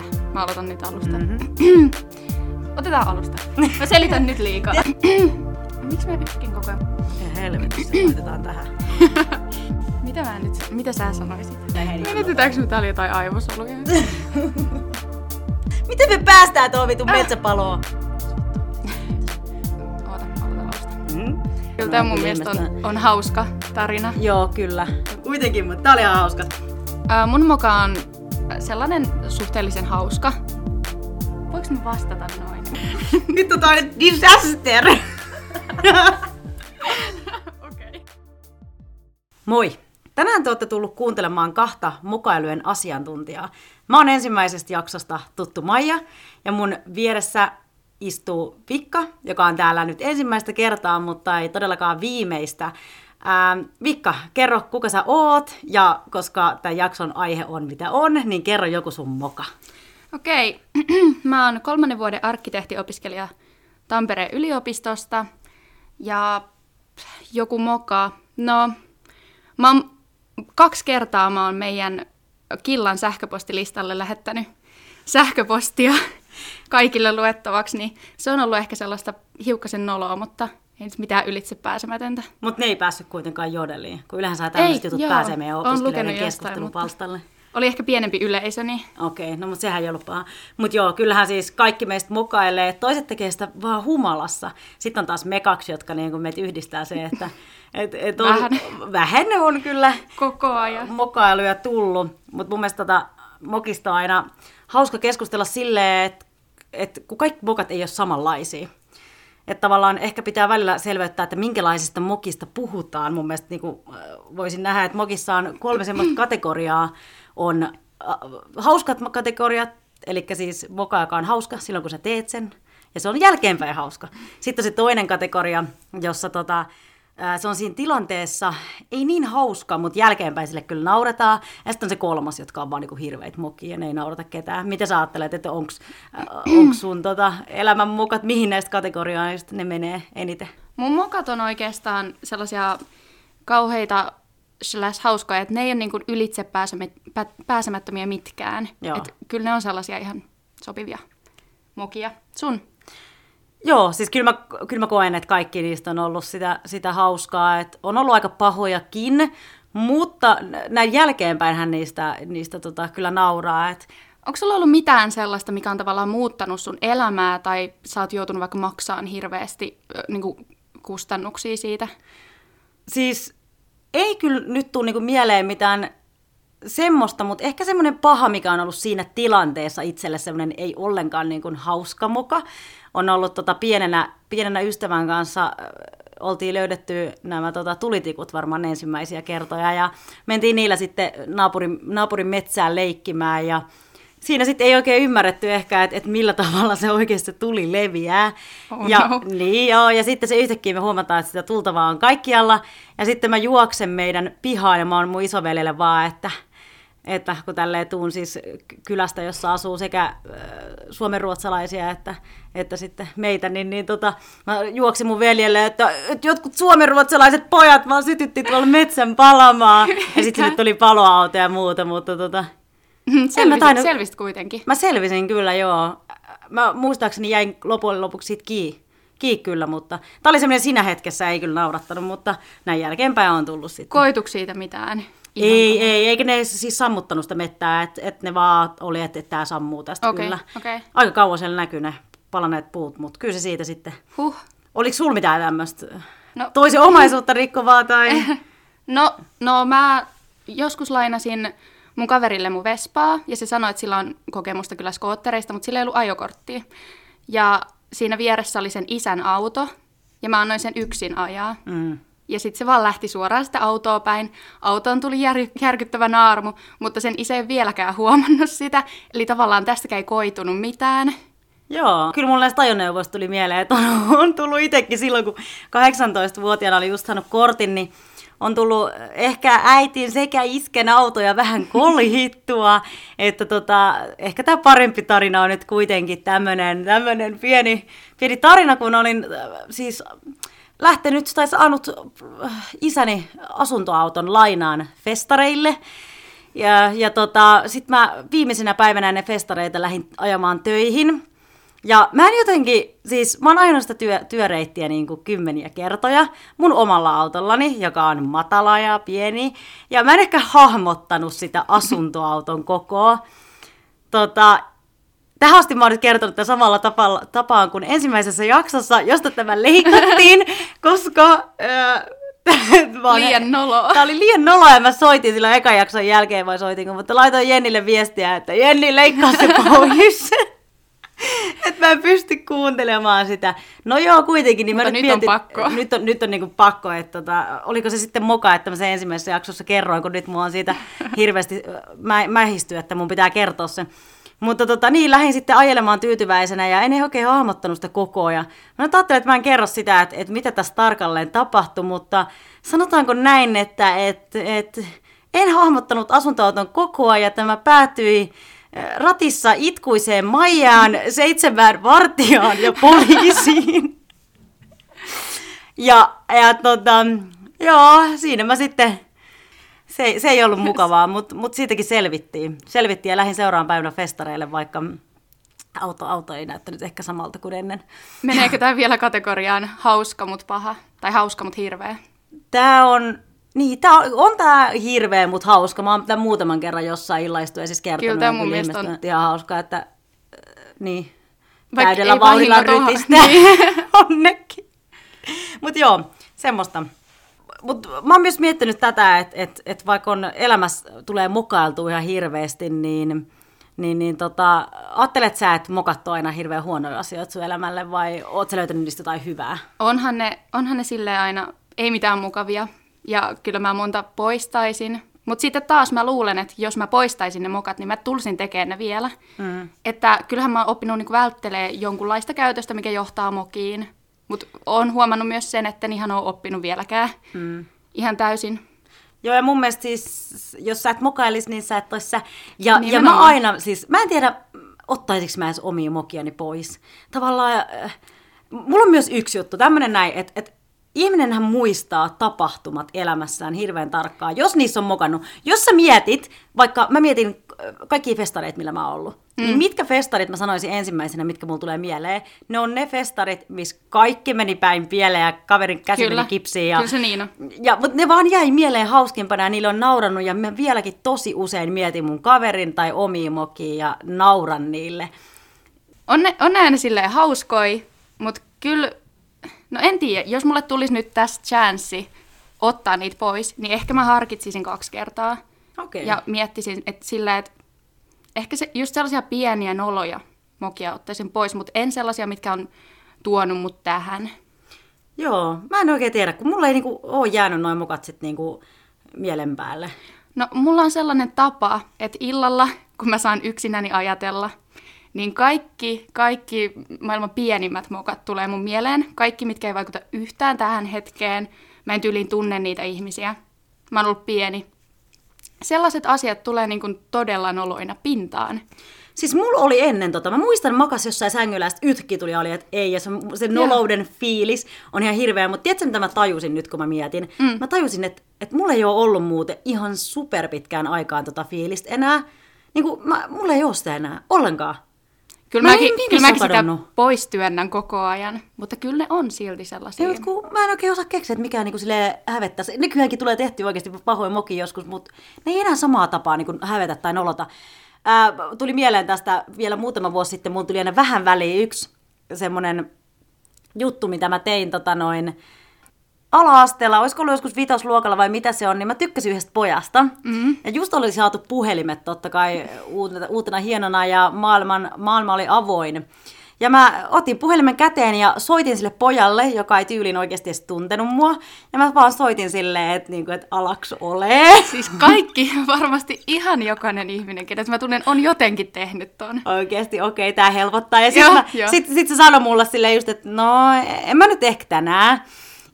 Häh? Mä aloitan nyt alusta. Mm-hmm. Otetaan alusta. Mä selitän nyt liikaa. Miksi mä ykkin koko ajan? Ja helvetissä laitetaan tähän. Mitä mä nyt, mitä sä sanoisit? Menetetäänkö me täällä jotain aivosoluja? Miten me päästään tuohon vitun metsäpaloon? Oota, aloitan alusta. Mm? Kyllä tää mun mielestä on, on hauska tarina. Joo, kyllä. Kuitenkin, mutta tää oli ihan hauska. Mun mukaan on sellainen suhteellisen hauska. Voinko mä vastata noin? Tää on disaster! Okei. Moi! Tänään te olette tullut kuuntelemaan kahta mukailujen asiantuntijaa. Mä oon ensimmäisestä jaksosta tuttu Maija ja mun vieressä istuu Vikka, joka on täällä nyt ensimmäistä kertaa, mutta ei todellakaan viimeistä. Ää, Vikka, kerro kuka sä oot ja koska tämän jakson aihe on mitä on, niin kerro joku sun moka. Okei, mä oon kolmannen vuoden arkkitehtiopiskelija Tampereen yliopistosta ja joku moka. No, mä oon, kaksi kertaa mä oon meidän Killan sähköpostilistalle lähettänyt sähköpostia kaikille luettavaksi, niin se on ollut ehkä sellaista hiukkasen noloa, mutta ei nyt mitään ylitse pääsemätöntä. Mutta ne ei päässyt kuitenkaan jodeliin, kun yleensä tämmöiset jutut joo. pääsee meidän opiskelijoiden keskustelupalstalle. Oli ehkä pienempi yleisö, niin Okei, no mutta sehän ei ollut paha. Mutta joo, kyllähän siis kaikki meistä mukailee. Toiset tekee sitä vaan humalassa. Sitten on taas me kaksi, jotka niin kuin meitä yhdistää se, että et, et on, Vähän. vähän on kyllä koko ajan. mokailuja tullut. Mutta mun mielestä tota, mokista on aina hauska keskustella silleen, että et, kun kaikki mokat ei ole samanlaisia. Että tavallaan ehkä pitää välillä selveyttää, että minkälaisista mokista puhutaan. Mun mielestä niin kuin, voisin nähdä, että mokissa on kolme semmoista kategoriaa. On äh, hauskat kategoriat, eli siis moka, joka on hauska silloin, kun sä teet sen. Ja se on jälkeenpäin hauska. Sitten on se toinen kategoria, jossa tota, se on siinä tilanteessa ei niin hauska, mutta jälkeenpäin sille kyllä nauretaan. Ja sitten on se kolmas, jotka on vaan niinku hirveitä mokia ja ne ei naurata ketään. Mitä sä ajattelet, että onko sun tota, elämän mukat, mihin näistä kategorioista ne menee eniten? Mun mokat on oikeastaan sellaisia kauheita slash hauskoja, että ne ei ole niin ylitse pääsemät- pä- pääsemättömiä mitkään. Joo. Et kyllä ne on sellaisia ihan sopivia mokia. Sun? Joo, siis kyllä mä, kyllä mä koen, että kaikki niistä on ollut sitä, sitä hauskaa, että on ollut aika pahojakin, mutta näin jälkeenpäinhän niistä, niistä tota, kyllä nauraa, että Onko sulla ollut mitään sellaista, mikä on tavallaan muuttanut sun elämää, tai sä oot joutunut vaikka maksaan hirveästi niin kuin kustannuksia siitä? siis ei kyllä nyt tule niinku mieleen mitään semmoista, mutta ehkä semmoinen paha, mikä on ollut siinä tilanteessa itselle semmoinen ei ollenkaan niinku hauska muka, on ollut tota pienenä, pienenä ystävän kanssa, oltiin löydetty nämä tota, tulitikut varmaan ensimmäisiä kertoja ja mentiin niillä sitten naapurin, naapurin metsään leikkimään ja siinä sitten ei oikein ymmärretty ehkä, että, että millä tavalla se oikeasti tuli leviää. Oh ja, no. niin joo, ja sitten se yhtäkkiä me huomataan, että sitä tultavaa on kaikkialla. Ja sitten mä juoksen meidän pihaan ja mä oon mun isoveljelle vaan, että, että kun tälleen tuun siis kylästä, jossa asuu sekä suomenruotsalaisia että, että sitten meitä, niin, niin tota, mä juoksin mun veljelle, että, että jotkut suomenruotsalaiset pojat vaan sytytti tuolla metsän palamaan. Ja sitten sinne tuli paloauto ja muuta, mutta tota, Selvisit, tainnut- selvisit kuitenkin. Mä selvisin kyllä, joo. Mä muistaakseni jäin loppujen lopuksi siitä kiinni. Kiinni kyllä, mutta tämä oli semmoinen siinä hetkessä, ei kyllä naurattanut, mutta näin jälkeenpäin on tullut sitten. Koituko siitä mitään? Ei, ei, eikä ne siis sammuttanut sitä mettää, että et ne vaan oli, että et tämä sammuu tästä Okei, kyllä. okei. Aika kauan siellä näkyy ne palaneet puut, mutta kyllä se siitä sitten. Huh. Oliko sulla mitään tämmöistä No. toisen omaisuutta rikkovaa tai... No, no mä joskus lainasin mun kaverille mun Vespaa, ja se sanoi, että sillä on kokemusta kyllä skoottereista, mutta sillä ei ollut ajokorttia. Ja siinä vieressä oli sen isän auto, ja mä annoin sen yksin ajaa. Mm. Ja sitten se vaan lähti suoraan sitä autoa päin. Autoon tuli jär, järkyttävä naarmu, mutta sen isä ei vieläkään huomannut sitä. Eli tavallaan tästäkään ei koitunut mitään. Joo, kyllä mulle näistä ajoneuvoista tuli mieleen, että on, on tullut itsekin silloin, kun 18-vuotiaana oli just saanut kortin, niin on tullut ehkä äitin sekä isken autoja vähän kolhittua, että tota, ehkä tämä parempi tarina on nyt kuitenkin tämmöinen pieni, pieni tarina, kun olin äh, siis lähtenyt tai saanut äh, isäni asuntoauton lainaan festareille. Ja, ja tota, sitten mä viimeisenä päivänä ennen festareita lähdin ajamaan töihin. Ja mä en jotenkin, siis mä oon ajanut sitä työ, työreittiä niin kuin kymmeniä kertoja mun omalla autollani, joka on matala ja pieni. Ja mä en ehkä hahmottanut sitä asuntoauton kokoa. Tota, tähän asti mä oon nyt kertonut tämän samalla tapalla, tapaan kuin ensimmäisessä jaksossa, josta tämä leikattiin, koska... Öö, liian nolo. Tämä oli liian nolo ja mä soitin silloin ekan jakson jälkeen vai soitin, mutta laitoin Jennille viestiä, että Jenni leikkaa se pois. että mä en pysty kuuntelemaan sitä. No joo, kuitenkin. Niin Mutta mä nyt mietin, on pakko. Nyt on, nyt on niinku pakko, että tota, oliko se sitten moka, että mä sen ensimmäisessä jaksossa kerroin, kun nyt mua on siitä hirveästi mä, mähisty, että mun pitää kertoa se. Mutta tota, niin, lähdin sitten ajelemaan tyytyväisenä ja en oikein hahmottanut sitä koko ajan. Mä nyt ajattelin, että mä en kerro sitä, että, että mitä tässä tarkalleen tapahtui, mutta sanotaanko näin, että, että, että en hahmottanut asuntoauton kokoa ja tämä päätyi eh, ratissa itkuiseen Maijaan, seitsemään vartijaan ja poliisiin. Ja, ja tota, joo, siinä mä sitten, se, ei- se ei ollut mukavaa, mutta mut siitäkin selvittiin. Selvittiin ja lähdin seuraavan päivänä festareille, vaikka auto, auto ei näyttänyt ehkä samalta kuin ennen. Meneekö tämä vielä kategoriaan hauska mut paha? Tai hauska mut hirveä? Tää on, niin, tää on, on tää hirveä, mutta hauska. Mä oon tämän muutaman kerran jossain illaistuessa kertonut. Kyllä ja mun mielestä on- ihan hauskaa, että äh, niin, Vaikka täydellä vauhdilla rytistä. Niin. Onnekin. Mutta joo, semmoista. Mutta mä oon myös miettinyt tätä, että et, et vaikka on elämässä tulee mokailtua ihan hirveästi, niin, niin, niin tota, ajattelet sä, että mokat on aina hirveän huonoja asioita sun elämälle vai oot sä löytänyt niistä jotain hyvää? Onhan ne, onhan ne silleen aina, ei mitään mukavia. Ja kyllä mä monta poistaisin. Mutta sitten taas mä luulen, että jos mä poistaisin ne mokat, niin mä tulsin tekemään ne vielä. Mm. Että kyllähän mä oon oppinut niinku välttelee jonkunlaista käytöstä, mikä johtaa mokiin. Mutta oon huomannut myös sen, että en ihan ole oppinut vieläkään. Mm. Ihan täysin. Joo, ja mun mielestä siis, jos sä et mokailis, niin sä et ois sä. Ja, ja mä aina, siis mä en tiedä, ottaisinko mä edes omia mokiani pois. Tavallaan, äh, mulla on myös yksi juttu, tämmönen näin, että et, ihminenhän muistaa tapahtumat elämässään hirveän tarkkaan, jos niissä on mokannut. Jos sä mietit, vaikka mä mietin kaikki festareita, millä mä oon ollut, mm. niin mitkä festarit mä sanoisin ensimmäisenä, mitkä mulla tulee mieleen, ne on ne festarit, missä kaikki meni päin pieleen ja kaverin käsi Kyllä. meni kipsiin. Ja, Kyllä se niin on. ja, mutta ne vaan jäi mieleen hauskimpana ja niille on naurannut ja mä vieläkin tosi usein mietin mun kaverin tai omia mokia ja nauran niille. On ne, on ne aina silleen hauskoi, mutta kyllä, no en tiedä, jos mulle tulisi nyt tästä chanssi ottaa niitä pois, niin ehkä mä harkitsisin kaksi kertaa. Okei. Ja miettisin, että sillä, että ehkä se, just sellaisia pieniä noloja mokia ottaisin pois, mutta en sellaisia, mitkä on tuonut mut tähän. Joo, mä en oikein tiedä, kun mulla ei niinku ole jäänyt noin mokat sit niinku mielen päälle. No, mulla on sellainen tapa, että illalla, kun mä saan yksinäni ajatella, niin kaikki, kaikki maailman pienimmät mokat tulee mun mieleen. Kaikki, mitkä ei vaikuta yhtään tähän hetkeen. Mä en tyyliin tunne niitä ihmisiä. Mä oon ollut pieni. Sellaiset asiat tulee niin kuin todella noloina pintaan. Siis mulla oli ennen tota, mä muistan makas jossain sängyllä, ja yhtäkkiä tuli oli, että ei, ja se, se nolouden fiilis on ihan hirveä, mutta tiedätkö mitä mä tajusin nyt, kun mä mietin? Mm. Mä tajusin, että, että mulla ei ole ollut muuten ihan superpitkään aikaan tota fiilistä enää. Niin kuin, mä, mulla ei ole sitä enää, ollenkaan. Kyllä Mä mäkin, kyllä mäkin sitä pois työnnän koko ajan, mutta kyllä ne on silti sellaisia. Ei, kun mä en oikein osaa keksiä, että mikä niinku silleen hävettäisi. Nykyäänkin tulee tehty oikeasti pahoin moki joskus, mutta ne ei enää samaa tapaa niinku hävetä tai nolota. Ää, tuli mieleen tästä vielä muutama vuosi sitten, mulla tuli aina vähän väliin yksi semmoinen juttu, mitä mä tein tota noin, ala-asteella, olisiko ollut joskus vitosluokalla vai mitä se on, niin mä tykkäsin yhdestä pojasta. Mm-hmm. Ja just oli saatu puhelimet totta kai uutena, uutena hienona ja maailman, maailma oli avoin. Ja mä otin puhelimen käteen ja soitin sille pojalle, joka ei tyylin oikeasti edes tuntenut mua. Ja mä vaan soitin silleen, että, niinku, että alaks ole. Siis kaikki, varmasti ihan jokainen ihminen, kenet mä tunnen, on jotenkin tehnyt ton. Oikeesti, okei, okay, tää helpottaa. Ja Joo, sitten joo. sit, sit se sanoi mulle silleen just, että no, en mä nyt ehkä tänään.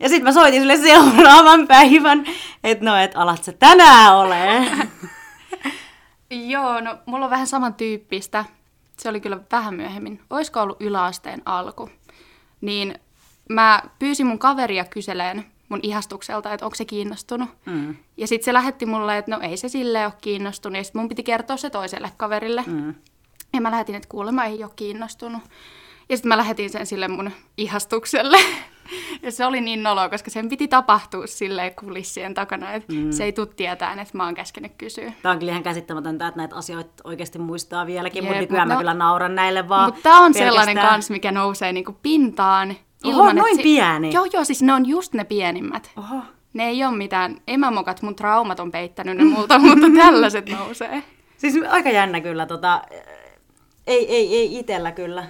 Ja sitten mä soitin sille seuraavan päivän, että no, et alat sä tänään ole. Joo, no mulla on vähän samantyyppistä. Se oli kyllä vähän myöhemmin. Oisko ollut yläasteen alku? Niin mä pyysin mun kaveria kyseleen mun ihastukselta, että onko se kiinnostunut. Mm. Ja sitten se lähetti mulle, että no ei se sille ole kiinnostunut. Ja sitten mun piti kertoa se toiselle kaverille. Mm. Ja mä lähetin, että kuulemma ei ole kiinnostunut. Ja sitten mä lähetin sen sille mun ihastukselle. Ja se oli niin nolo, koska sen piti tapahtua silleen kulissien takana, että mm. se ei tule tietään, että mä oon käskenyt kysyä. Tämä on kyllä ihan käsittämätöntä, että näitä asioita oikeasti muistaa vieläkin, mutta nykyään no, mä kyllä nauran näille vaan Mutta tämä on pelkästään... sellainen kans, mikä nousee niinku pintaan. Ilman, Oho, noin si- pieni? Joo, joo, siis ne on just ne pienimmät. Oho. Ne ei ole mitään, emämokat mun traumat on peittänyt ne multa, mutta tällaiset nousee. Siis aika jännä kyllä, tota, ei, ei, ei itellä kyllä.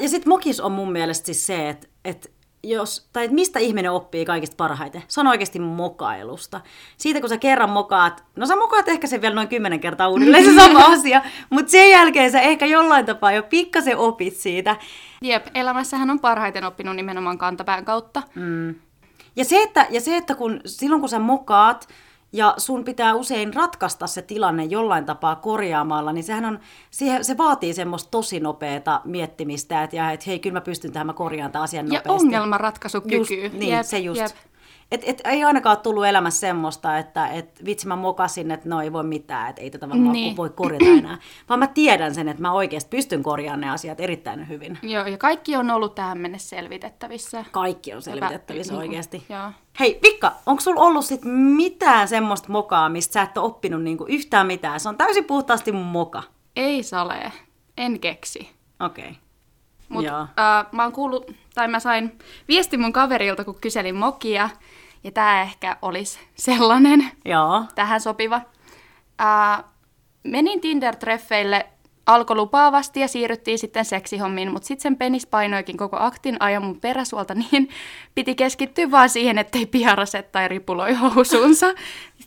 Ja sitten mokis on mun mielestä siis se, että, että jos, tai että mistä ihminen oppii kaikista parhaiten? Se on oikeasti mokailusta. Siitä kun sä kerran mokaat, no sä mokaat ehkä sen vielä noin kymmenen kertaa uudelleen se sama asia, mutta sen jälkeen sä ehkä jollain tapaa jo pikkasen opit siitä. Jep, elämässähän on parhaiten oppinut nimenomaan kantapään kautta. Mm. Ja se, että, ja se, että kun, silloin kun sä mokaat, ja sun pitää usein ratkaista se tilanne jollain tapaa korjaamalla, niin sehän on, siihen, se vaatii semmoista tosi nopeata miettimistä, että, ja, että hei, kyllä mä pystyn tähän, mä korjaan tämän asian nopeasti. Ja ongelmanratkaisukyky. Just, niin, jep, se just. Jep. Et, et, ei ainakaan ole tullut elämässä semmoista, että et, vitsi mä mokasin, että no ei voi mitään, että ei tätä varmaan niin. voi korjata enää. Vaan mä tiedän sen, että mä oikeasti pystyn korjaamaan ne asiat erittäin hyvin. Joo, ja kaikki on ollut tähän mennessä selvitettävissä. Kaikki on selvitettävissä Hyvä, oikeasti. Joo. Hei, Pikka, onko sulla ollut sit mitään semmoista mokaa, mistä sä et ole oppinut niinku yhtään mitään? Se on täysin puhtaasti moka. Ei sale, en keksi. Okei. Okay. Mutta äh, mä oon kuullut, tai mä sain viesti mun kaverilta, kun kyselin mokia, ja tämä ehkä olisi sellainen Joo. tähän sopiva. Äh, menin Tinder-treffeille alkoi lupaavasti ja siirryttiin sitten seksihommiin, mutta sitten sen penis painoikin koko aktin ajan mun peräsuolta, niin piti keskittyä vaan siihen, ettei piaraset tai ripuloi housuunsa.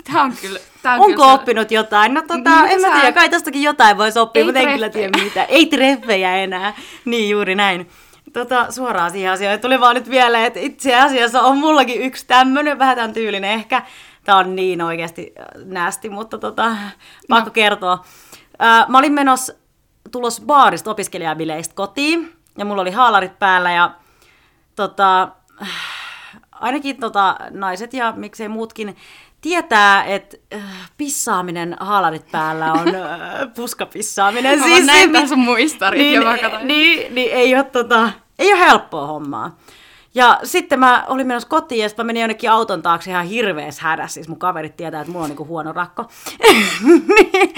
Tämä on kyllä... Tää on Onko kyllä oppinut se... jotain? No tota, en mä tiedä, kai tästäkin jotain voisi oppia, mutta en kyllä tiedä mitä. Ei treffejä enää. Niin juuri näin. Tota, suoraan siihen asiaan. Tuli vaan nyt vielä, että itse asiassa on mullakin yksi tämmöinen, vähän tämän tyylinen ehkä. Tämä on niin oikeasti nästi, mutta tota, pakko no. kertoa. mä olin menossa tulos baarista opiskelijabileistä kotiin, ja mulla oli haalarit päällä, ja tota, ainakin tota, naiset ja miksei muutkin tietää, että äh, pissaaminen haalarit päällä on äh, puskapissaaminen. Mä siis, näin niin, sun muistarit niin, ja niin, niin, ei ole, tota, ei ole helppoa hommaa. Ja sitten mä olin menossa kotiin ja sitten mä menin jonnekin auton taakse ihan hirveäs hädässä. Siis mun kaverit tietää, että mulla on niinku huono rakko. niin,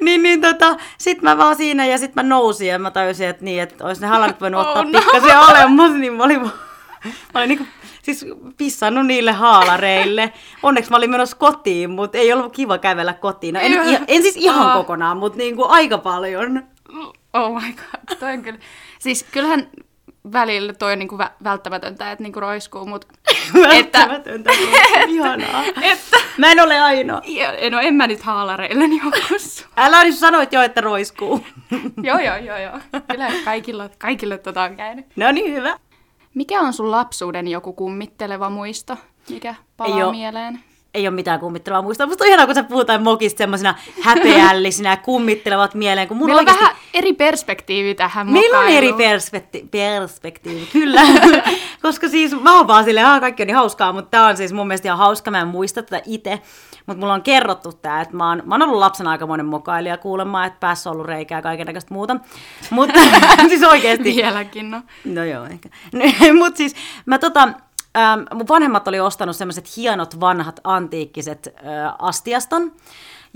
niin, niin tota, sitten mä vaan siinä ja sitten mä nousin ja mä tajusin, että niin, että olisi ne halarit voinut ottaa oh, no. pikkasen alemmas, niin mä olin, mä olin niinku siis pissannut niille haalareille. Onneksi mä olin menossa kotiin, mutta ei ollut kiva kävellä kotiin. No, en, en, en siis ihan kokonaan, mutta niinku aika paljon. Oh my god, toi on kyllä. Siis kyllähän välillä toi on niinku vä- välttämätöntä, että niinku roiskuu, mutta... välttämätöntä, että, ihanaa. että, mä en ole ainoa. Ja, no en mä nyt haalareille niin Älä nyt sanoit jo, että roiskuu. joo, joo, joo, joo. Kyllä kaikilla, kaikille tota on käynyt. No niin, hyvä. Mikä on sun lapsuuden joku kummitteleva muisto, mikä palaa Ei mieleen? Ei ole mitään kummittelevaa muistaa. Musta on ihanaa, kun sä puhutaan mokista semmoisena häpeällisinä ja kummittelevat mieleen. Kun mun Meillä oikeasti... on vähän eri perspektiivi tähän Meillä on eri perspekti- perspektiivi, kyllä. Koska siis mä oon vaan silleen, kaikki on niin hauskaa, mutta tää on siis mun mielestä ihan hauska. Mä en muista tätä itse. Mutta mulla on kerrottu tää, että mä oon, mä oon ollut lapsena aikamoinen mokailija kuulemma, että päässä on ollut reikää ja kaiken muuta. Mutta siis oikeesti. Vieläkin, no. No joo, ehkä. Mutta siis mä tota, Ähm, mun vanhemmat oli ostanut semmoiset hienot vanhat antiikkiset äh, astiaston.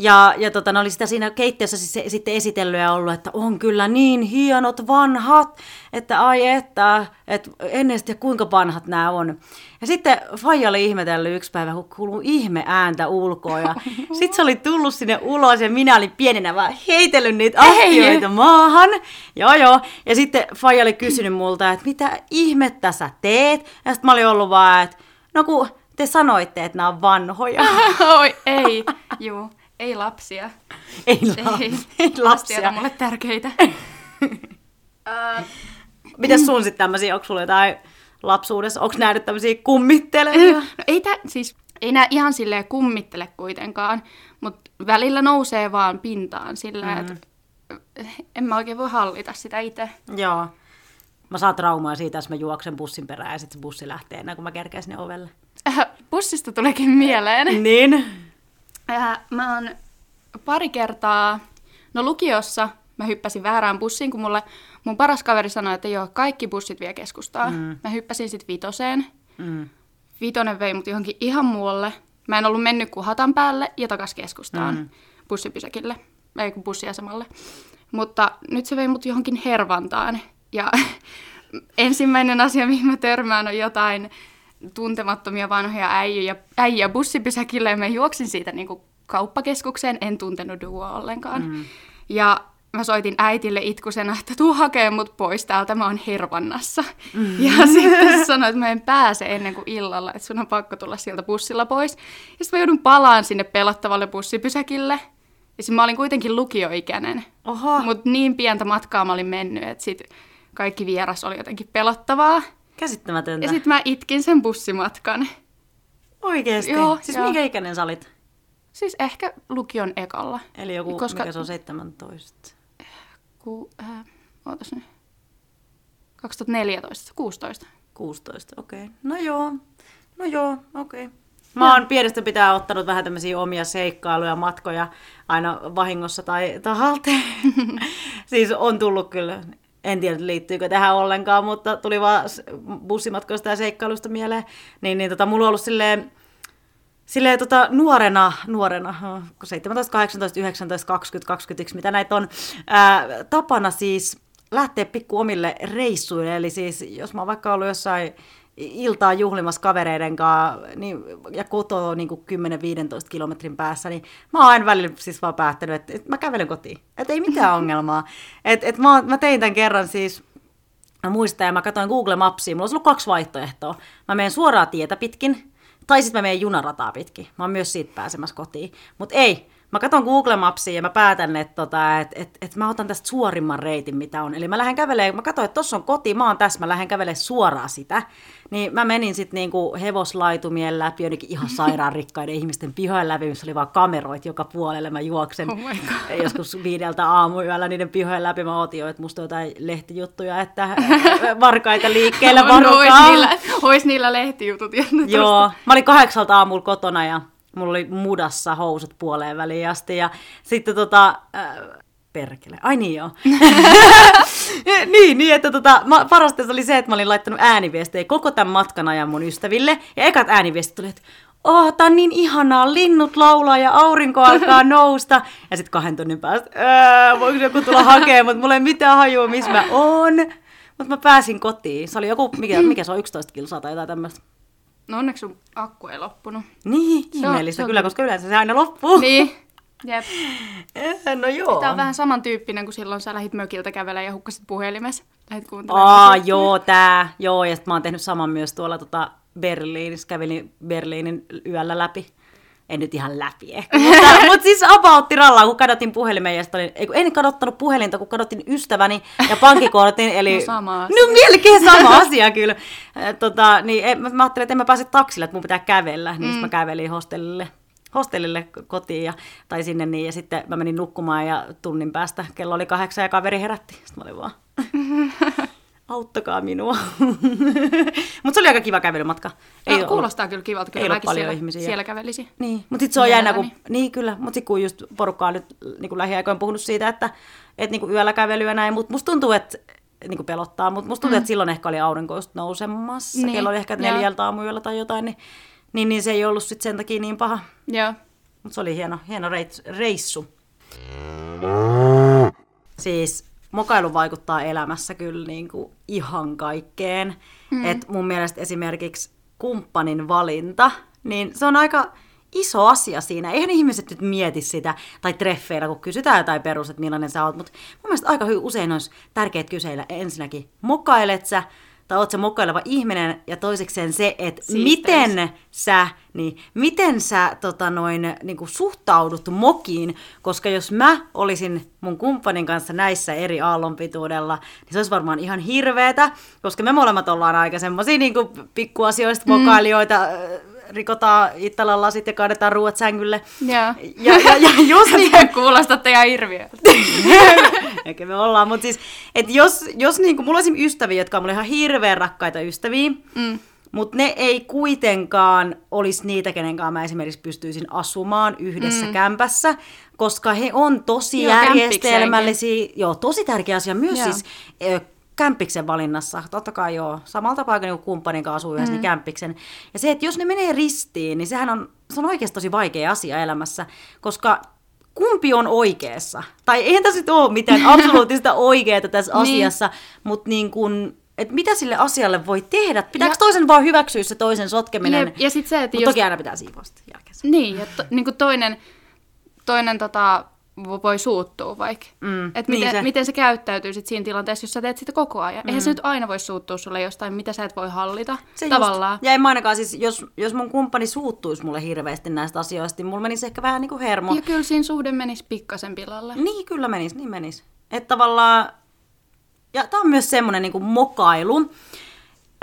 Ja, ja tota, ne oli sitä siinä keittiössä siis, sitten esitellyt ja ollut, että on kyllä niin hienot vanhat, että ai että, että ennen sitten kuinka vanhat nämä on. Ja sitten Faija oli ihmetellyt yksi päivä, kun kuuluu ihme ääntä ulkoa. Ja sitten se oli tullut sinne ulos ja minä olin pienenä vaan heitellyt niitä astioita maahan. Joo joo. Ja sitten Faija oli kysynyt multa, että mitä ihmettä sä teet? Ja sitten mä olin ollut vaan, että no kun te sanoitte, että nämä on vanhoja. Oi, ei, juu. Ei lapsia. Ei, la- ei, ei lapsia. on mulle tärkeitä. uh, Mitäs sun sitten tämmöisiä, onko sulla jotain lapsuudessa, onko nähnyt tämmöisiä kummittelevia? No ei, tä, siis, ei nää ihan silleen kummittele kuitenkaan, mutta välillä nousee vaan pintaan silleen, mm. että en mä oikein voi hallita sitä itse. Joo. Mä saan traumaa siitä, jos mä juoksen bussin perään ja sitten se bussi lähtee ennen kuin mä kerkeen sinne ovelle. Äh, bussista tulikin mieleen. Niin. Äh, mä oon pari kertaa, no lukiossa mä hyppäsin väärään bussiin, kun mulle mun paras kaveri sanoi, että joo, kaikki bussit vie keskustaan. Mm. Mä hyppäsin sitten vitoseen. Mm. Vitonen vei mut johonkin ihan muualle. Mä en ollut mennyt kuin hatan päälle ja takas keskustaan mm. bussipysäkille, ei kun bussiasemalle. Mutta nyt se vei mut johonkin hervantaan. Ja ensimmäinen asia, mihin mä törmään, on jotain tuntemattomia vanhoja äijyjä, äijä bussipysäkille. Ja mä juoksin siitä niin kuin kauppakeskukseen, en tuntenut duoa ollenkaan. Mm. Ja mä soitin äitille itkusena, että tuu hakee mut pois täältä, mä oon hervannassa. Mm. Ja sitten sanoin, että mä en pääse ennen kuin illalla, että sun on pakko tulla sieltä bussilla pois. Ja sitten mä joudun palaan sinne pelattavalle bussipysäkille. Ja sitten mä olin kuitenkin lukioikäinen. Mutta niin pientä matkaa mä olin mennyt, että sit kaikki vieras oli jotenkin pelottavaa. Käsittämätöntä. Ja sitten mä itkin sen bussimatkan. Oikeesti? Joo, siis joo. minkä ikäinen sä olit? Siis ehkä lukion ekalla. Eli joku, Koska- mikä se on 17? Ku, äh, ootas nyt. 2014, 16. 16, okei. Okay. No joo, no joo, okei. Okay. Mä oon pienestä pitää ottanut vähän tämmöisiä omia seikkailuja, matkoja aina vahingossa tai tahalteen. siis on tullut kyllä, en tiedä liittyykö tähän ollenkaan, mutta tuli vaan bussimatkoista ja seikkailusta mieleen. Niin, niin tota, mulla on ollut silleen, silleen tota, nuorena, nuorena, no, 17, 18, 19, 20, 21, mitä näitä on, ää, tapana siis lähteä pikku omille reissuille. Eli siis jos mä oon vaikka ollut jossain iltaa juhlimassa kavereiden kanssa niin, ja kotoa niin 10-15 kilometrin päässä, niin mä oon aina välillä siis vaan päättänyt, että, että mä kävelen kotiin. Että ei mitään ongelmaa. Et, et mä, mä tein tämän kerran siis, mä muistan ja mä katsoin Google Mapsia, mulla olisi ollut kaksi vaihtoehtoa. Mä menen suoraa tietä pitkin, tai sitten mä menen junarataa pitkin. Mä oon myös siitä pääsemässä kotiin. Mutta ei, mä katson Google Mapsia ja mä päätän, että tota, et, et, et mä otan tästä suorimman reitin, mitä on. Eli mä lähden kävelemään, mä katsoin, että tossa on koti, mä oon tässä, mä lähden kävelemään suoraan sitä. Niin mä menin sitten niinku hevoslaitumien läpi, jonnekin ihan sairaan rikkaiden ihmisten pihojen läpi, missä oli vaan kameroit joka puolelle. Mä juoksen Oh joskus viideltä aamuyöllä niiden pihojen läpi. Mä otin jo, että musta on jotain lehtijuttuja, että varkaita liikkeellä, No, ois, varukaa. niillä, ois niillä lehtijutut. Joo, mä olin kahdeksalta aamulla kotona ja mulla oli mudassa housut puoleen väliin asti ja sitten tota, äh, perkele, ai niin joo. niin, niin, että tota, mä, parasta oli se, että mä olin laittanut ääniviestejä koko tämän matkan ajan mun ystäville ja ekat ääniviestit tuli, että Oh, tää on niin ihanaa, linnut laulaa ja aurinko alkaa nousta. Ja sitten kahden tunnin päästä, "Ää, voiko joku tulla hakemaan, mutta mulla ei mitään hajua, missä mä oon. Mutta mä pääsin kotiin. Se oli joku, mikä, mikä se on, 11 kilsaa tai jotain tämmöistä. No onneksi sun akku ei loppunut. Niin, ihmeellistä se on kyllä, koska yleensä se aina loppuu. Niin. Jep. Eh, No joo. Tämä on vähän samantyyppinen kuin silloin sä lähit mökiltä kävelemään ja hukkasit puhelimessa. Lähit kuuntelemaan. Aa, joo, tää. Joo, ja sit mä oon tehnyt saman myös tuolla tota Berliinissä. Kävelin Berliinin yöllä läpi. En nyt ihan läpi ehkä, mutta, mutta siis apautti rallaa, kun kadotin puhelimen ja olin, ei, en kadottanut puhelinta, kun kadotin ystäväni ja pankkikortin, eli... No sama asia. No melkein sama asia kyllä. Tota, niin, en, mä ajattelin, että en mä pääse taksille, että mun pitää kävellä, niin mm. mä kävelin hostellille hostellille kotiin ja, tai sinne niin, ja sitten mä menin nukkumaan ja tunnin päästä kello oli kahdeksan ja kaveri herätti. Sitten mä olin vaan, auttakaa minua. Mutta se oli aika kiva kävelymatka. Ei ollut- kuulostaa kyllä kivalta, kyllä ei ollut mäkin paljon siellä, ihmisiä. siellä kävelisi. Niin, mutta sitten se on jännä, kun, Mielelläni. niin kyllä, mutta sitten kun just porukka on nyt niin kuin lähiaikoina puhunut siitä, että, että niin kuin yöllä kävelyä näin, mutta musta tuntuu, että niin kuin pelottaa, mutta musta tuntuu, että silloin ehkä oli aurinko just nousemassa, Niin, niin, kello oli ehkä neljältä aamuyöllä tai jotain, niin, niin, niin se ei ollut sitten sen takia niin paha. Joo. Mutta se oli hieno, hieno reissu. Siis mokailu vaikuttaa elämässä kyllä niin kuin ihan kaikkeen. Mm. Et mun mielestä esimerkiksi kumppanin valinta, niin se on aika iso asia siinä. Eihän ihmiset nyt mieti sitä, tai treffeillä, kun kysytään jotain perus, että millainen sä oot. Mutta mun mielestä aika hy- usein olisi tärkeää kyseillä ensinnäkin, mokailet sä, tai oot sä mokaileva ihminen, ja toisekseen se, että Siisteys. miten sä, niin miten sä tota noin, niin kuin suhtaudut mokiin, koska jos mä olisin mun kumppanin kanssa näissä eri aallonpituudella, niin se olisi varmaan ihan hirveetä, koska me molemmat ollaan aika semmosia niin pikkuasioista mokailijoita, mm. Rikotaan Ittalan lasit ja kaadetaan ruuat sängylle. Joo. Ja, ja, ja jos niin Te kuulostatte ihan hirviöltä. Eikä me ollaan, mutta siis, että jos, jos niin kuin, mulla on ystäviä, jotka on mulle ihan hirveän rakkaita ystäviä, Mm. Mutta ne ei kuitenkaan olisi niitä, kenen kanssa mä esimerkiksi pystyisin asumaan yhdessä mm. kämpässä, koska he on tosi Joo, järjestelmällisiä. Joo, tosi tärkeä asia myös Joo. siis ö, kämppiksen valinnassa. Totta kai joo, samalta paikalla niin kumppanin kanssa asuu yhdessä, mm. niin kämppiksen. Ja se, että jos ne menee ristiin, niin sehän on, se on oikeasti tosi vaikea asia elämässä, koska kumpi on oikeassa? Tai eihän tässä nyt ole mitään absoluuttista oikeaa tässä Niin. asiassa, mutta niin kun, että mitä sille asialle voi tehdä? Pitääkö Ja- toisen vaan hyväksyä se toisen sotkeminen? Jep, ja sit se, että jos- toki aina pitää siivoa sitten jälkeen. Niin, ja to, niin kuin toinen, toinen tota, voi suuttua vaikka. Mm, Et niin miten, se. miten se käyttäytyy sit siinä tilanteessa, jos sä teet sitä koko ajan. Mm. Eihän se nyt aina voi suuttua sulle jostain, mitä sä et voi hallita Se tavallaan. Just. Ja en mä ainakaan siis, jos, jos mun kumppani suuttuisi mulle hirveästi näistä asioista, niin mulla menisi ehkä vähän niin kuin hermo. Ja kyllä siinä suhde menisi pikkasen pilalle. Niin, kyllä menis, niin menis. Että tavallaan, ja tämä on myös semmoinen niin mokailu.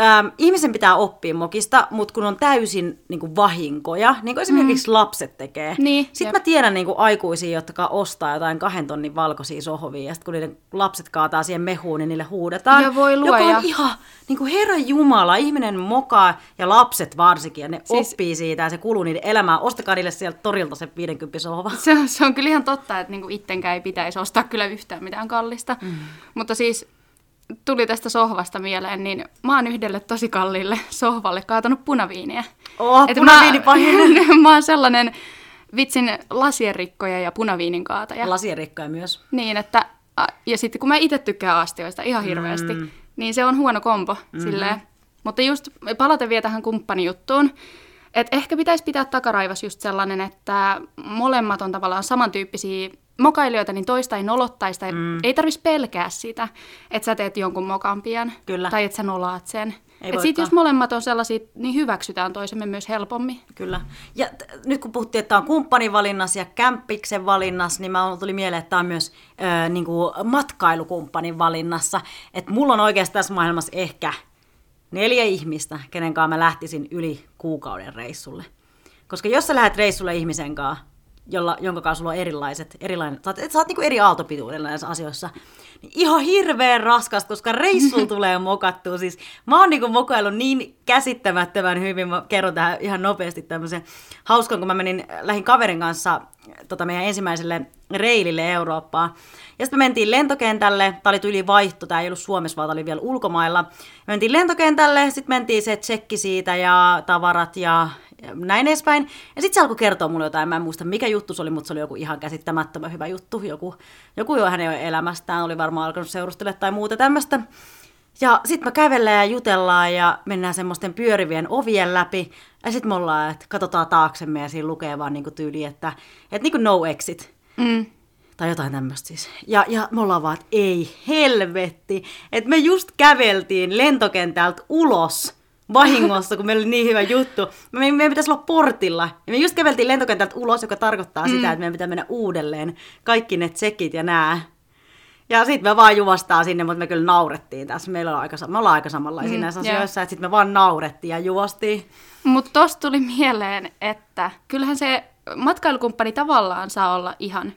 Ähm, ihmisen pitää oppia mokista, mutta kun on täysin niin kuin vahinkoja, niin kuin esimerkiksi mm. lapset tekee. Niin, Sitten jep. mä tiedän niin kuin aikuisia, jotka ostaa jotain kahden tonnin valkoisia sohvia, ja sitten kun niiden lapset kaataa siihen mehuun, niin niille huudetaan. Ja voi Joka luoja. on ihan, niin kuin Herran Jumala, ihminen mokaa, ja lapset varsinkin, ja ne siis... Oppii siitä, ja se kuluu niiden elämään. Ostakaa niille sieltä torilta se 50 sohva. Se, on- se on kyllä ihan totta, että niinku ittenkään ei pitäisi ostaa kyllä yhtään mitään kallista. Mm. Mutta siis tuli tästä sohvasta mieleen, niin mä oon yhdelle tosi kalliille sohvalle kaatanut punaviiniä. Oh, Et punaviini mä, mä oon sellainen vitsin lasierikkoja ja punaviinin kaataja. Lasierikkoja myös. Niin, että, ja sitten kun mä itse tykkään astioista ihan hirveästi, mm. niin se on huono kombo mm-hmm. silleen. Mutta just palaten vielä tähän kumppanijuttuun, että ehkä pitäisi pitää takaraivas just sellainen, että molemmat on tavallaan samantyyppisiä mokailijoita, niin toista ei nolottaisi tai mm. ei tarvitsisi pelkää sitä, että sä teet jonkun mokan pian. Kyllä. Tai että sä nolaat sen. Ei Et sit voikaan. jos molemmat on sellaisia, niin hyväksytään toisemme myös helpommin. Kyllä. Ja t- nyt kun puhuttiin, että tämä on kumppanin valinnassa ja kämppiksen valinnassa, niin mä tuli mieleen, että tämä on myös ö, niin kuin matkailukumppanin valinnassa. Että mulla on oikeastaan tässä maailmassa ehkä neljä ihmistä, kenen kanssa mä lähtisin yli kuukauden reissulle. Koska jos sä lähdet reissulle ihmisen kanssa, jolla, jonka kanssa sulla on erilaiset, erilainen, sä oot, sä oot niinku eri aaltopituudella näissä asioissa, niin ihan hirveän raskasta, koska reissulla tulee mokattua. Siis mä oon niinku mokaillut niin käsittämättömän hyvin, mä kerron tähän ihan nopeasti tämmöisen hauskan, kun mä menin, lähin kaverin kanssa tota meidän ensimmäiselle reilille Eurooppaan. Ja sitten me mentiin lentokentälle, tämä oli yli vaihto, tämä ei ollut Suomessa, vaan oli vielä ulkomailla. Me mentiin lentokentälle, sitten mentiin se tsekki siitä ja tavarat ja näin edespäin. Ja sitten se alkoi kertoa mulle jotain, mä en muista mikä juttu se oli, mutta se oli joku ihan käsittämättömän hyvä juttu. Joku, joku jo hänen elämästään oli varmaan alkanut seurustella tai muuta tämmöistä. Ja sitten me kävellään ja jutellaan ja mennään semmoisten pyörivien ovien läpi. Ja sitten me ollaan, että katsotaan taaksemme ja siinä lukee vaan niinku tyyli, että, että niinku no exit. Mm. Tai jotain tämmöistä siis. Ja, ja me ollaan vaan, että ei helvetti. Että me just käveltiin lentokentältä ulos vahingossa, kun meillä oli niin hyvä juttu. Me, meidän pitäisi olla portilla. Ja me just käveltiin lentokentältä ulos, joka tarkoittaa mm. sitä, että meidän pitää mennä uudelleen kaikki ne tsekit ja nää. Ja sitten me vaan juvastaa sinne, mutta me kyllä naurettiin tässä. Meillä on aika, me ollaan aika samanlaisia mm, näissä joo. asioissa, että sitten me vaan naurettiin ja juvastiin. Mutta tosta tuli mieleen, että kyllähän se matkailukumppani tavallaan saa olla ihan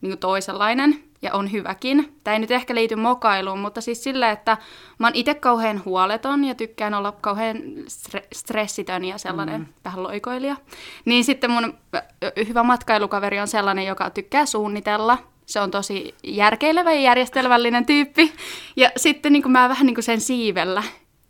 niin toisenlainen ja on hyväkin. Tämä ei nyt ehkä liity mokailuun, mutta siis sillä, että mä oon itse kauhean huoleton ja tykkään olla kauhean stre- stressitön ja sellainen mm. vähän loikoilija. Niin sitten mun hyvä matkailukaveri on sellainen, joka tykkää suunnitella. Se on tosi järkeilevä ja järjestelmällinen tyyppi. Ja sitten niin kuin mä vähän niin kuin sen siivellä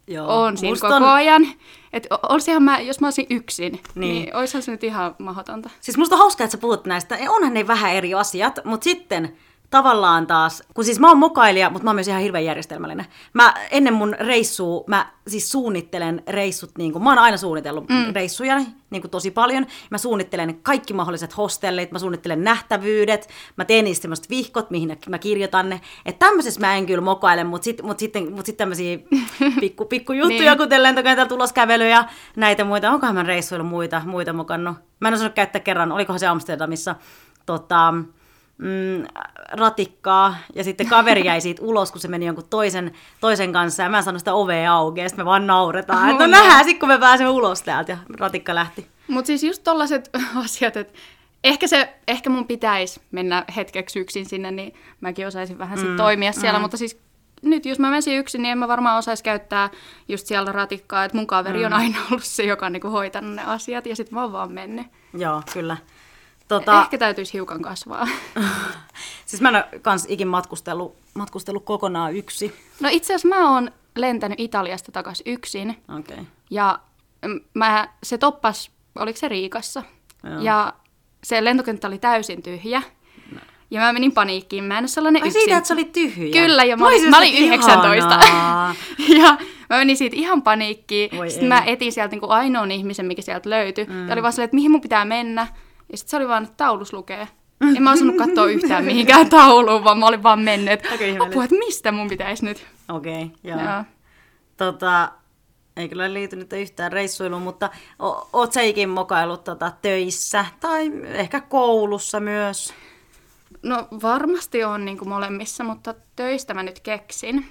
Joo. on siinä koko on- ajan. Et o- olisihan mä, jos mä olisin yksin, niin, Niin. olisihan se nyt ihan mahdotonta. Siis musta on hauskaa, että sä puhut näistä. Onhan ne vähän eri asiat, mutta sitten tavallaan taas, kun siis mä oon mokailija, mutta mä oon myös ihan hirveän järjestelmällinen. Mä ennen mun reissua, mä siis suunnittelen reissut, niin kuin, mä oon aina suunnitellut mm. reissuja niin kuin tosi paljon. Mä suunnittelen kaikki mahdolliset hostellit, mä suunnittelen nähtävyydet, mä teen niistä semmoiset vihkot, mihin mä kirjoitan ne. Että tämmöisessä mä en kyllä mokaile, mutta sitten mut sitten, mut sitten tämmöisiä pikku, pikku juttuja, Niin. kuten lentokentältä uloskävely ja näitä muita. Onkohan mä reissuilla muita, muita mokannut? Mä en osannut käyttää kerran, olikohan se Amsterdamissa, tota, mm, ratikkaa, ja sitten kaveri jäi siitä ulos, kun se meni jonkun toisen, toisen kanssa, ja mä saanut sitä ovea auki, ja sitten me vaan nauretaan, että no Oh, nähdään sitten, kun me pääsemme ulos täältä, ja ratikka lähti. Mutta siis just tollaset asiat, että ehkä, se, ehkä mun pitäisi mennä hetkeksi yksin sinne, niin mäkin osaisin vähän sit toimia siellä, mutta siis nyt jos mä menisin yksin, niin en mä varmaan osaisi käyttää just siellä ratikkaa, että mun kaveri mm. on aina ollut se, joka on niinku hoitanut ne asiat, ja sitten mä oon vaan mennyt. Joo, kyllä. Tota... Ehkä täytyisi hiukan kasvaa. siis mä en ole kans ikin matkustellut, matkustellut kokonaan yksi. No itse asiassa mä oon lentänyt Italiasta takaisin yksin. Okay. Ja mä, se toppas, oliko se Riikassa? Joo. Ja se lentokenttä oli täysin tyhjä. No. Ja mä menin paniikkiin, mä en ole sellainen Ai yksin. siitä, että se oli tyhjä? Kyllä, ja mä, olin, mä olin 19. ja mä menin siitä ihan paniikkiin. Voi Sitten ei. mä etin sieltä niin kuin ainoan ihmisen, mikä sieltä löytyi. Mm. Ja oli vaan silleen, että mihin mun pitää mennä. Ja sitten se oli vaan, että taulus lukee. En mä osannut katsoa yhtään mihinkään tauluun, vaan mä olin vaan mennyt, okay, apua, että mistä mun pitäisi nyt. Okei, okay, joo. joo. Tota, ei kyllä liity yhtään reissuiluun, mutta o- oot sä ikin mokailut tota, töissä tai ehkä koulussa myös? No varmasti on niin kuin molemmissa, mutta töistä mä nyt keksin,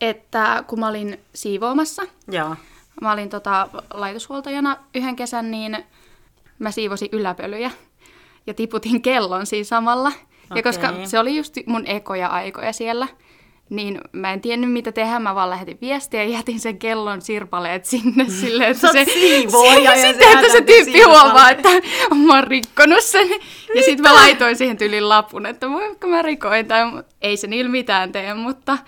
että kun mä olin siivoamassa, Joo. mä olin tota, laitoshuoltajana yhden kesän, niin mä siivosin yläpölyjä ja tiputin kellon siinä samalla. Okay. Ja koska se oli just mun ekoja aikoja siellä, niin mä en tiennyt mitä tehdä, mä vaan lähetin viestiä ja jätin sen kellon sirpaleet sinne silleen, että se, siivoja se, sitten, että se tyyppi huomaa, että mä oon rikkonut sen. Ja sitten mä laitoin siihen tylin lapun, että voinko mä rikoin, tai ei se niillä mitään tee, mutta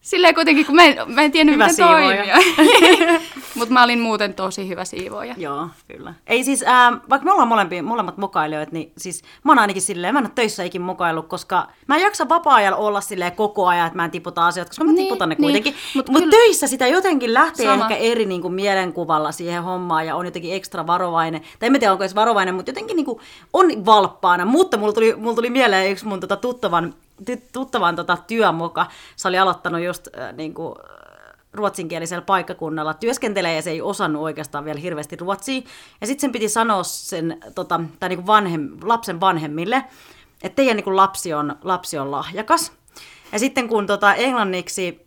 Silleen kuitenkin, kun mä en, mä en tiennyt, hyvä miten siivoja. toimia. Mutta mä olin muuten tosi hyvä siivoja. Joo, kyllä. Ei siis, äh, vaikka me ollaan molempi, molemmat mukailijoita, niin siis mä oon ainakin silleen, mä en ole töissä ikin mukaillut, koska mä en jaksa vapaa-ajalla olla silleen koko ajan, että mä en tiputa asioita, koska mä niin, tiputan ne niin. kuitenkin. Niin. Mutta Mut töissä sitä jotenkin lähtee Sama. ehkä eri niin kuin, mielenkuvalla siihen hommaan ja on jotenkin ekstra varovainen. Tai en tiedä, onko edes varovainen, mutta jotenkin niin kuin, on valppaana. Mutta mulla tuli, mulla tuli mieleen yksi mun tota, tuttavan tuttavan tota, työmoka. Se oli aloittanut just äh, niin kuin, ruotsinkielisellä paikkakunnalla työskentelee ja se ei osannut oikeastaan vielä hirveästi ruotsia. Ja sitten sen piti sanoa sen tota, tai niin kuin vanhem, lapsen vanhemmille, että teidän niin kuin lapsi, on, lapsi on lahjakas. Ja sitten kun tota, englanniksi,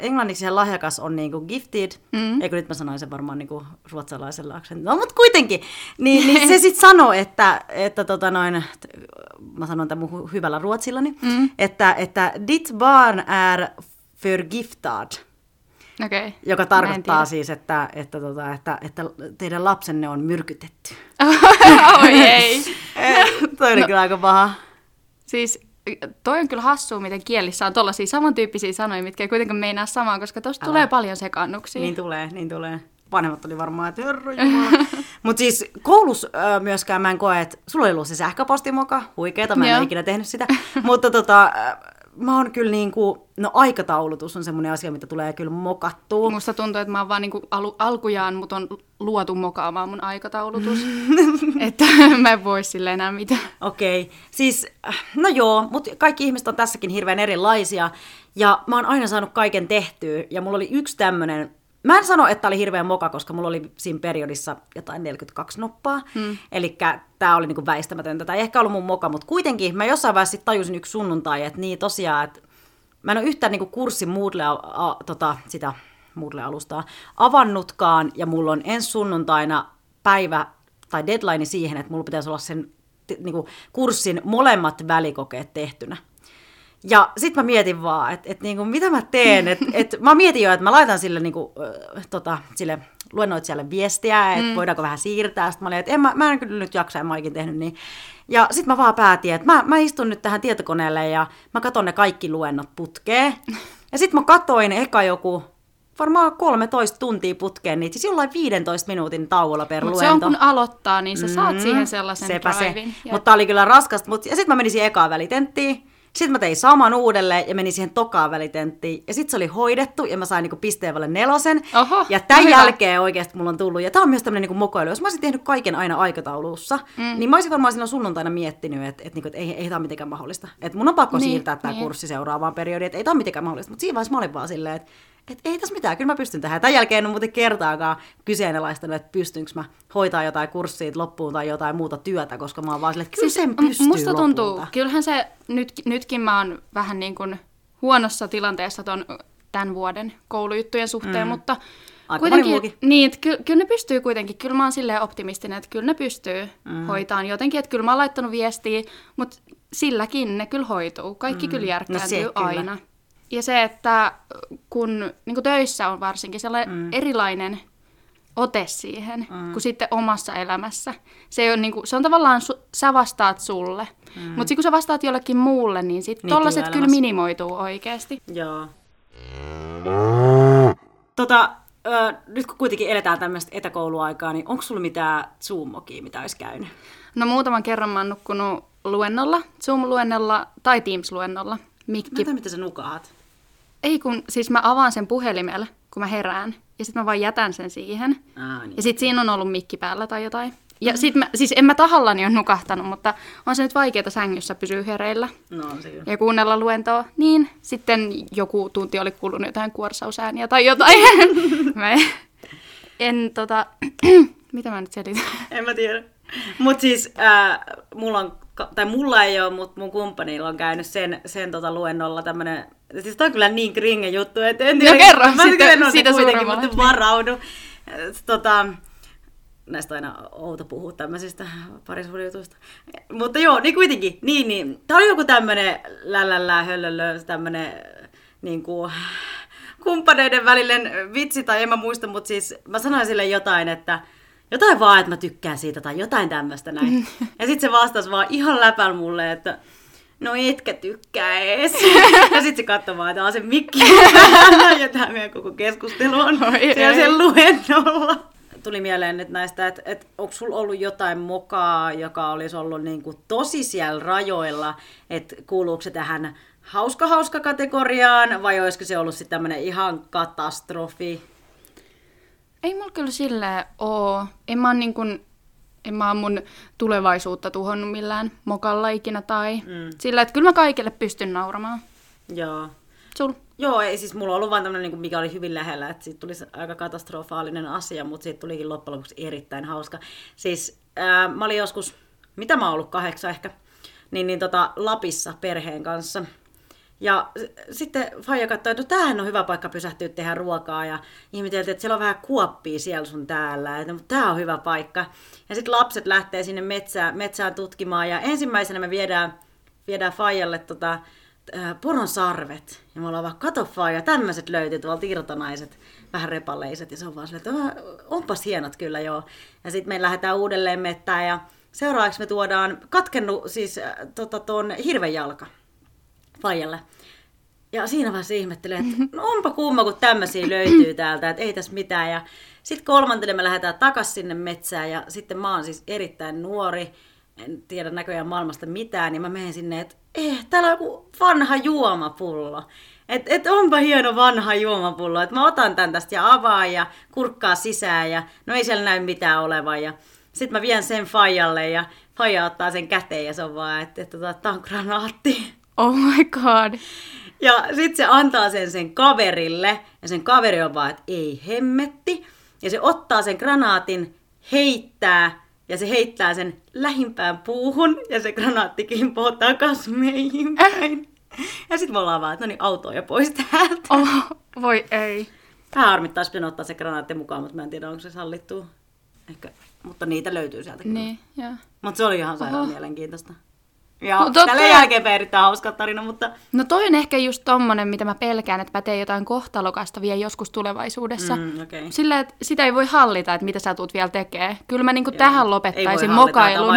englanniksi se lahjakas on niinku gifted, mm. eikö nyt mä sanoin sen varmaan niinku ruotsalaisella aksentilla, no mutta kuitenkin, niin, niin se sitten sanoi, että, että tota noin, mä sanon tämän mun hyvällä ruotsillani, mm. että, että dit barn är förgiftad. Okay. Joka tarkoittaa siis, että, että, tota, että, että teidän lapsenne on myrkytetty. Oi ei. Toi oli no, kyllä aika paha. Siis toi on kyllä hassua, miten kielissä on tuollaisia samantyyppisiä sanoja, mitkä ei kuitenkaan meinaa samaa, koska tuosta tulee paljon sekannuksia. Niin tulee, niin tulee. Vanhemmat oli varmaan, että herra Mutta siis koulussa äh, myöskään mä en koe, että sulla oli ollut se sähköpostimoka, huikeeta, mä en ole ikinä tehnyt sitä. Mutta tota, äh, mä oon kyllä niin kuin, no aikataulutus on semmoinen asia, mitä tulee kyllä mokattua. Musta tuntuu, että mä oon vaan niin kuin al- alkujaan, mut on luotu mokaamaan mun aikataulutus. että mä en voi sille enää mitään. Okei, okay. siis no joo, mutta kaikki ihmiset on tässäkin hirveän erilaisia. Ja mä oon aina saanut kaiken tehtyä. Ja mulla oli yksi tämmönen Mä en sano, että oli hirveän moka, koska mulla oli siinä periodissa jotain 42 noppaa. Hmm. Eli tämä oli niinku väistämätöntä. Tai ehkä ollut mun moka, mutta kuitenkin mä jossain vaiheessa tajusin yksi sunnuntai, että niin tosiaan, että mä en ole yhtään niinku kurssin Moodle, a, a, tota, sitä Moodle-alustaa avannutkaan, ja mulla on ensi sunnuntaina päivä tai deadline siihen, että mulla pitäisi olla sen niinku, kurssin molemmat välikokeet tehtynä. Ja sitten mä mietin vaan, että et niinku, mitä mä teen. Et, et, mä mietin jo, että mä laitan sille, niinku, äh, tota, sille luennoitsijalle viestiä, että mm. voidaanko vähän siirtää. Sitten mä olin, että en mä, mä en kyllä nyt jaksa, en mä oikein tehnyt niin. Ja sitten mä vaan päätin, että mä, mä istun nyt tähän tietokoneelle ja mä katon ne kaikki luennot putkeen. Ja sitten mä katoin eka joku varmaan 13 tuntia putkeen, niin siis jollain 15 minuutin tauolla per Mut luento. se on kun aloittaa, niin sä saat mm, siihen sellaisen sepä drivin. Se. Mutta oli kyllä raskasta. Mut, ja sitten mä menisin ekaan välitenttiin. Sitten mä tein saman uudelleen ja menin siihen tokaan välitenttiin. Ja sitten se oli hoidettu ja mä sain niinku pisteevälle nelosen. Oho, ja tämän no jälkeen oikeasti mulla on tullut. Ja tämä on myös tämmöinen niinku mokoilu. Jos mä olisin tehnyt kaiken aina aikataulussa, mm. niin mä olisin varmaan silloin sunnuntaina miettinyt, että et, niinku, et ei, ei tämä ole mitenkään mahdollista. Että mun on pakko niin, siirtää tämä niin. kurssi seuraavaan periodiin, että ei tämä ole mitenkään mahdollista. Mutta siinä vaiheessa mä olin vaan silleen, että että ei tässä mitään, kyllä mä pystyn tähän. Tämän jälkeen en ole muuten kertaakaan kyseenalaistanut, että pystynkö mä hoitaa jotain kurssia loppuun tai jotain muuta työtä, koska mä oon vaan silleen, että kyllä sen pystyy Musta lopulta. tuntuu, kyllähän se, nyt, nytkin mä oon vähän niin kuin huonossa tilanteessa ton, tämän vuoden koulujuttujen suhteen, mm. mutta Aika kuitenkin, niin, että ky, kyllä ne pystyy kuitenkin, kyllä mä oon silleen optimistinen, että kyllä ne pystyy mm. hoitaan jotenkin, että kyllä mä oon laittanut viestiä, mutta silläkin ne kyllä hoituu, kaikki mm. kyllä järkkääntyy no aina. Kyllä. Ja se, että kun niin töissä on varsinkin sellainen mm. erilainen ote siihen mm. kuin sitten omassa elämässä. Se on, niin kuin, se on tavallaan, su, sä vastaat sulle. Mm. Mutta kun sä vastaat jollekin muulle, niin sitten niin, tollaset kyllä minimoituu oikeasti. Joo. Tota, ö, nyt kun kuitenkin eletään tämmöistä etäkouluaikaa, niin onko sulla mitään Zoom-mokia, mitä olisi käynyt? No muutaman kerran mä oon nukkunut luennolla, Zoom-luennolla tai Teams-luennolla. Mikki... Mitä, mitä sä nukaat? Ei kun, siis mä avaan sen puhelimella, kun mä herään. Ja sitten mä vaan jätän sen siihen. Aa, niin. Ja sitten siinä on ollut mikki päällä tai jotain. Ja sit mä, siis en mä tahallani ole nukahtanut, mutta on se nyt vaikeaa sängyssä pysyä hereillä. No. Ja kuunnella luentoa. Niin, sitten joku tunti oli kuulunut jotain kuorsausääniä tai jotain. mä en tota... Mitä mä nyt selitän? En mä tiedä. Mutta siis äh, mulla on, tai mulla ei ole, mutta mun kumppanilla on käynyt sen, sen tota luennolla tämmönen, siis toi on kyllä niin kringe juttu, että en tiedä. No kerro, mä sitä, siitä kuitenkin, mutta varaudu. Tota, näistä aina outo puhua tämmöisistä parisuhdejutuista. Mutta joo, niin kuitenkin, niin, niin. Tämä oli joku tämmöinen lällällä, höllöllö, tämmöinen niin kuin, kumppaneiden välinen vitsi, tai en mä muista, mutta siis mä sanoin sille jotain, että jotain vaan, että mä tykkään siitä, tai jotain tämmöistä näin. Ja sitten se vastasi vaan ihan läpäl mulle, että no etkä tykkää ees. ja sitten se katsoi vaan, että on se mikki ja tämä meidän koko keskustelu on siellä sen luennolla tuli mieleen nyt näistä, että, että onko sulla ollut jotain mokaa, joka olisi ollut niin kuin tosi siellä rajoilla, että kuuluuko se tähän hauska-hauska kategoriaan vai olisiko se ollut sitten tämmöinen ihan katastrofi? Ei mulla kyllä silleen oo. En mä, niin kuin, en mä mun tulevaisuutta tuhonnut millään mokalla ikinä tai mm. sillä, että kyllä mä kaikille pystyn nauramaan. Joo. Sul? Joo, ei siis mulla on ollut vaan tämmöinen, niin mikä oli hyvin lähellä, että siitä tuli aika katastrofaalinen asia, mutta siitä tulikin loppujen lopuksi erittäin hauska. Siis ää, mä olin joskus, mitä mä oon ollut, kahdeksan ehkä, niin, niin tota, Lapissa perheen kanssa. Ja sitten Faija katsoi, että no, tämähän on hyvä paikka pysähtyä tehdä ruokaa ja ihmeteltiin, että siellä on vähän kuoppia siellä sun täällä, että mutta tämä on hyvä paikka. Ja sitten lapset lähtee sinne metsään, metsään tutkimaan ja ensimmäisenä me viedään, viedään Faijalle tota, äh, poron sarvet. Ja me ollaan vaan, kato vaan, ja tämmöiset löytyy tuolta irtonaiset, vähän repaleiset. Ja se on vaan silleen, että onpas hienot kyllä joo. Ja sitten me lähdetään uudelleen mettään ja seuraavaksi me tuodaan katkennu siis äh, tota, tuon hirvejalka Fajalle. Ja siinä vaiheessa ihmettelee, että no onpa kumma, kun tämmöisiä löytyy täältä, että ei tässä mitään. Ja sitten kolmantena me lähdetään takaisin sinne metsään ja sitten mä oon siis erittäin nuori, en tiedä näköjään maailmasta mitään, niin mä menen sinne, että eh, täällä on joku vanha juomapullo. Että et onpa hieno vanha juomapullo, että mä otan tän tästä ja avaan ja kurkkaa sisään ja no ei siellä näy mitään olevan. Ja sitten mä vien sen Fajalle ja Faja ottaa sen käteen ja se on vaan, että, että, että tämä on granaatti. Oh my god. Ja sitten se antaa sen sen kaverille ja sen kaveri on vaan, että ei hemmetti. Ja se ottaa sen granaatin, heittää ja se heittää sen lähimpään puuhun ja se granaatti kimpoo takas meihin päin. Ja sitten me ollaan vaan, että no niin, autoja pois täältä. Oh, voi ei. Vähän harmittaa, jos ottaa se granaatti mukaan, mutta mä en tiedä, onko se sallittu. Ehkä, mutta niitä löytyy sieltä. Niin, joo. Mutta se oli ihan sairaan mielenkiintoista. Ja no, tällä jälkeen erittäin hauska tarina, mutta... No toi on ehkä just tommonen, mitä mä pelkään, että mä teen jotain kohtalokasta vielä joskus tulevaisuudessa. Mm, okay. Sillä, että sitä ei voi hallita, että mitä sä tuut vielä tekee. Kyllä mä niinku tähän lopettaisin mokailun.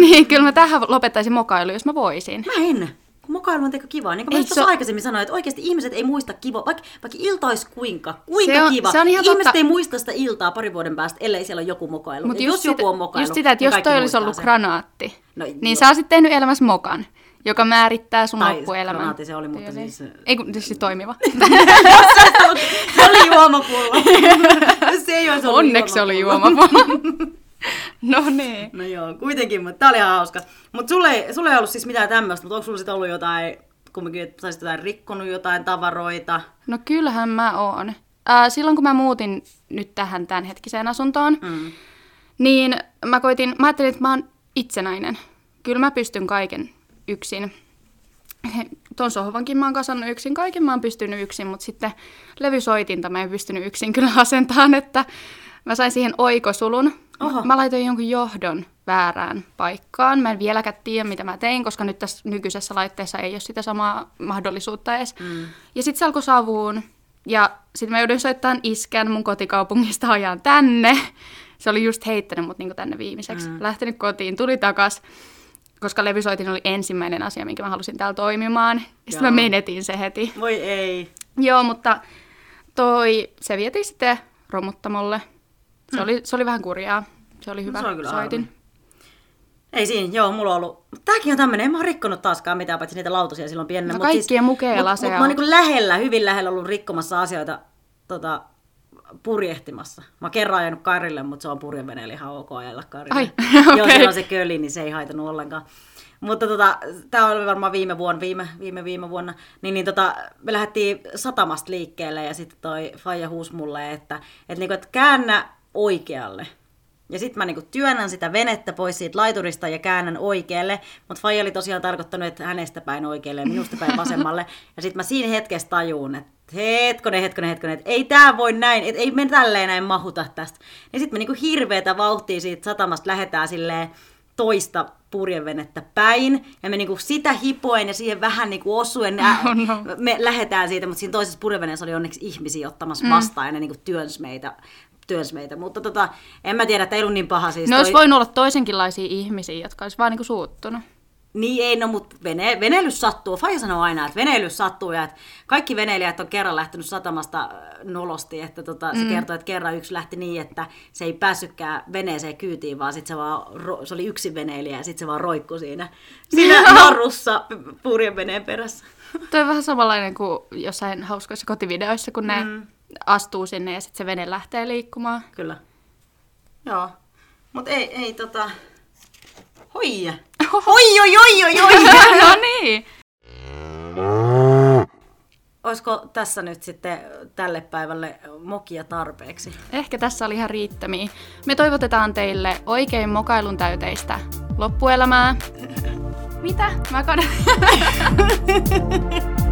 Niin, kyllä mä tähän lopettaisin mokailun, jos mä voisin. Mä en mokailu on teko kivaa. Niin kuin mä so... aikaisemmin sanoin, että oikeasti ihmiset ei muista kivoa, vaikka, vaikka ilta olisi kuinka, kuinka se on, kiva. Se on ihan ihmiset totta. ei muista sitä iltaa pari vuoden päästä, ellei siellä ole joku mokailu. Mutta jos joku on mokailu, just sitä, että niin jos toi olisi ollut sen. granaatti, no, niin jo. sä olisit tehnyt elämässä mokan joka määrittää sun tai loppuelämän. granaatti se oli, mutta siis... Ei kun siis toimiva. se oli juomapullo. se ei olisi Onneksi se oli juomapullo. No niin. No joo, kuitenkin, mutta tää oli ihan hauska. Mutta sulle, sulle ei ollut siis mitään tämmöistä, mutta onko sulla sitten ollut jotain, kumminkin, että saisit jotain rikkonut jotain tavaroita? No kyllähän mä oon. Äh, silloin kun mä muutin nyt tähän tämänhetkiseen asuntoon, mm. niin mä koitin, mä ajattelin, että mä oon itsenäinen. Kyllä mä pystyn kaiken yksin. Tuon sohvankin mä oon kasannut yksin, kaiken mä oon pystynyt yksin, mutta sitten levysoitinta mä en pystynyt yksin kyllä asentamaan, että mä sain siihen oikosulun. Oho. Mä laitoin jonkun johdon väärään paikkaan. Mä en vieläkään tiedä, mitä mä tein, koska nyt tässä nykyisessä laitteessa ei ole sitä samaa mahdollisuutta edes. Mm. Ja sitten se alkoi savuun. Ja sitten mä joudun soittamaan iskän mun kotikaupungista ajan tänne. Se oli just heittänyt mut niinku tänne viimeiseksi. Mm. Lähtenyt kotiin, tuli takas, koska levysoitin oli ensimmäinen asia, minkä mä halusin täällä toimimaan. Ja sitten mä menetin se heti. Voi ei. Joo, mutta toi, se vietiin sitten romuttamolle. Se, oli, se oli vähän kurjaa. Se oli hyvä no, se on kyllä soitin. Harmi. Ei siinä, joo, mulla on ollut... Tääkin on tämmönen, en mä oon rikkonut taaskaan mitään, paitsi niitä lautasia silloin pienenä. No kaikkia siis, mukeella mut, mut, mä oon niin lähellä, hyvin lähellä ollut rikkomassa asioita tota, purjehtimassa. Mä oon kerran ajanut Karille, mutta se on purjeveneellä ihan ok ajalla Karille. Ai, okay. Joo, siellä on se köli, niin se ei haitanut ollenkaan. Mutta tota, tämä oli varmaan viime vuonna, viime, viime, viime vuonna, niin, niin tota, me lähdettiin satamasta liikkeelle ja sitten toi Faija huusi mulle, että, että, niinku, että käännä oikealle. Ja sitten mä niinku työnnän sitä venettä pois siitä laiturista ja käännän oikealle, mutta Faija oli tosiaan tarkoittanut, että hänestä päin oikealle ja minusta päin vasemmalle. Ja sitten mä siinä hetkessä tajuun, että hetkonen, hetkonen, hetkonen, että ei tämä voi näin, että ei me tälleen näin mahuta tästä. Ja sitten me niinku hirveätä vauhtia siitä satamasta lähetään silleen toista purjevenettä päin. Ja me niinku sitä hipoen ja siihen vähän niinku osuen oh, no. me lähetään siitä, mutta siinä toisessa purjeveneessä oli onneksi ihmisiä ottamassa mm. vastaan ja ne niinku työnsi meitä työns meitä. Mutta tota, en mä tiedä, että ei ollut niin paha. Siis ne toi... olisi voinut olla toisenkinlaisia ihmisiä, jotka olisi vaan niinku suuttunut. Niin ei, no mutta vene, veneilys sattuu. Faija sanoo aina, että veneilys sattuu ja että kaikki veneilijät on kerran lähtenyt satamasta äh, nolosti. Että tota, se mm. kertoo, että kerran yksi lähti niin, että se ei päässytkään veneeseen kyytiin, vaan sit se, vaan, se oli yksi veneilijä ja sitten se vaan roikkui siinä, siinä narussa purjeveneen perässä. Toi on vähän samanlainen kuin jossain hauskoissa kotivideoissa, kun ne mm. Astuu sinne ja sitten se vene lähtee liikkumaan. Kyllä. Joo. Mutta ei, ei tota... Hoi! Oi, oi, oi, oi, oi! no niin! Olisiko tässä nyt sitten tälle päivälle mokia tarpeeksi? Ehkä tässä oli ihan riittämiä. Me toivotetaan teille oikein mokailun täyteistä loppuelämää. Mitä? Mä kadon.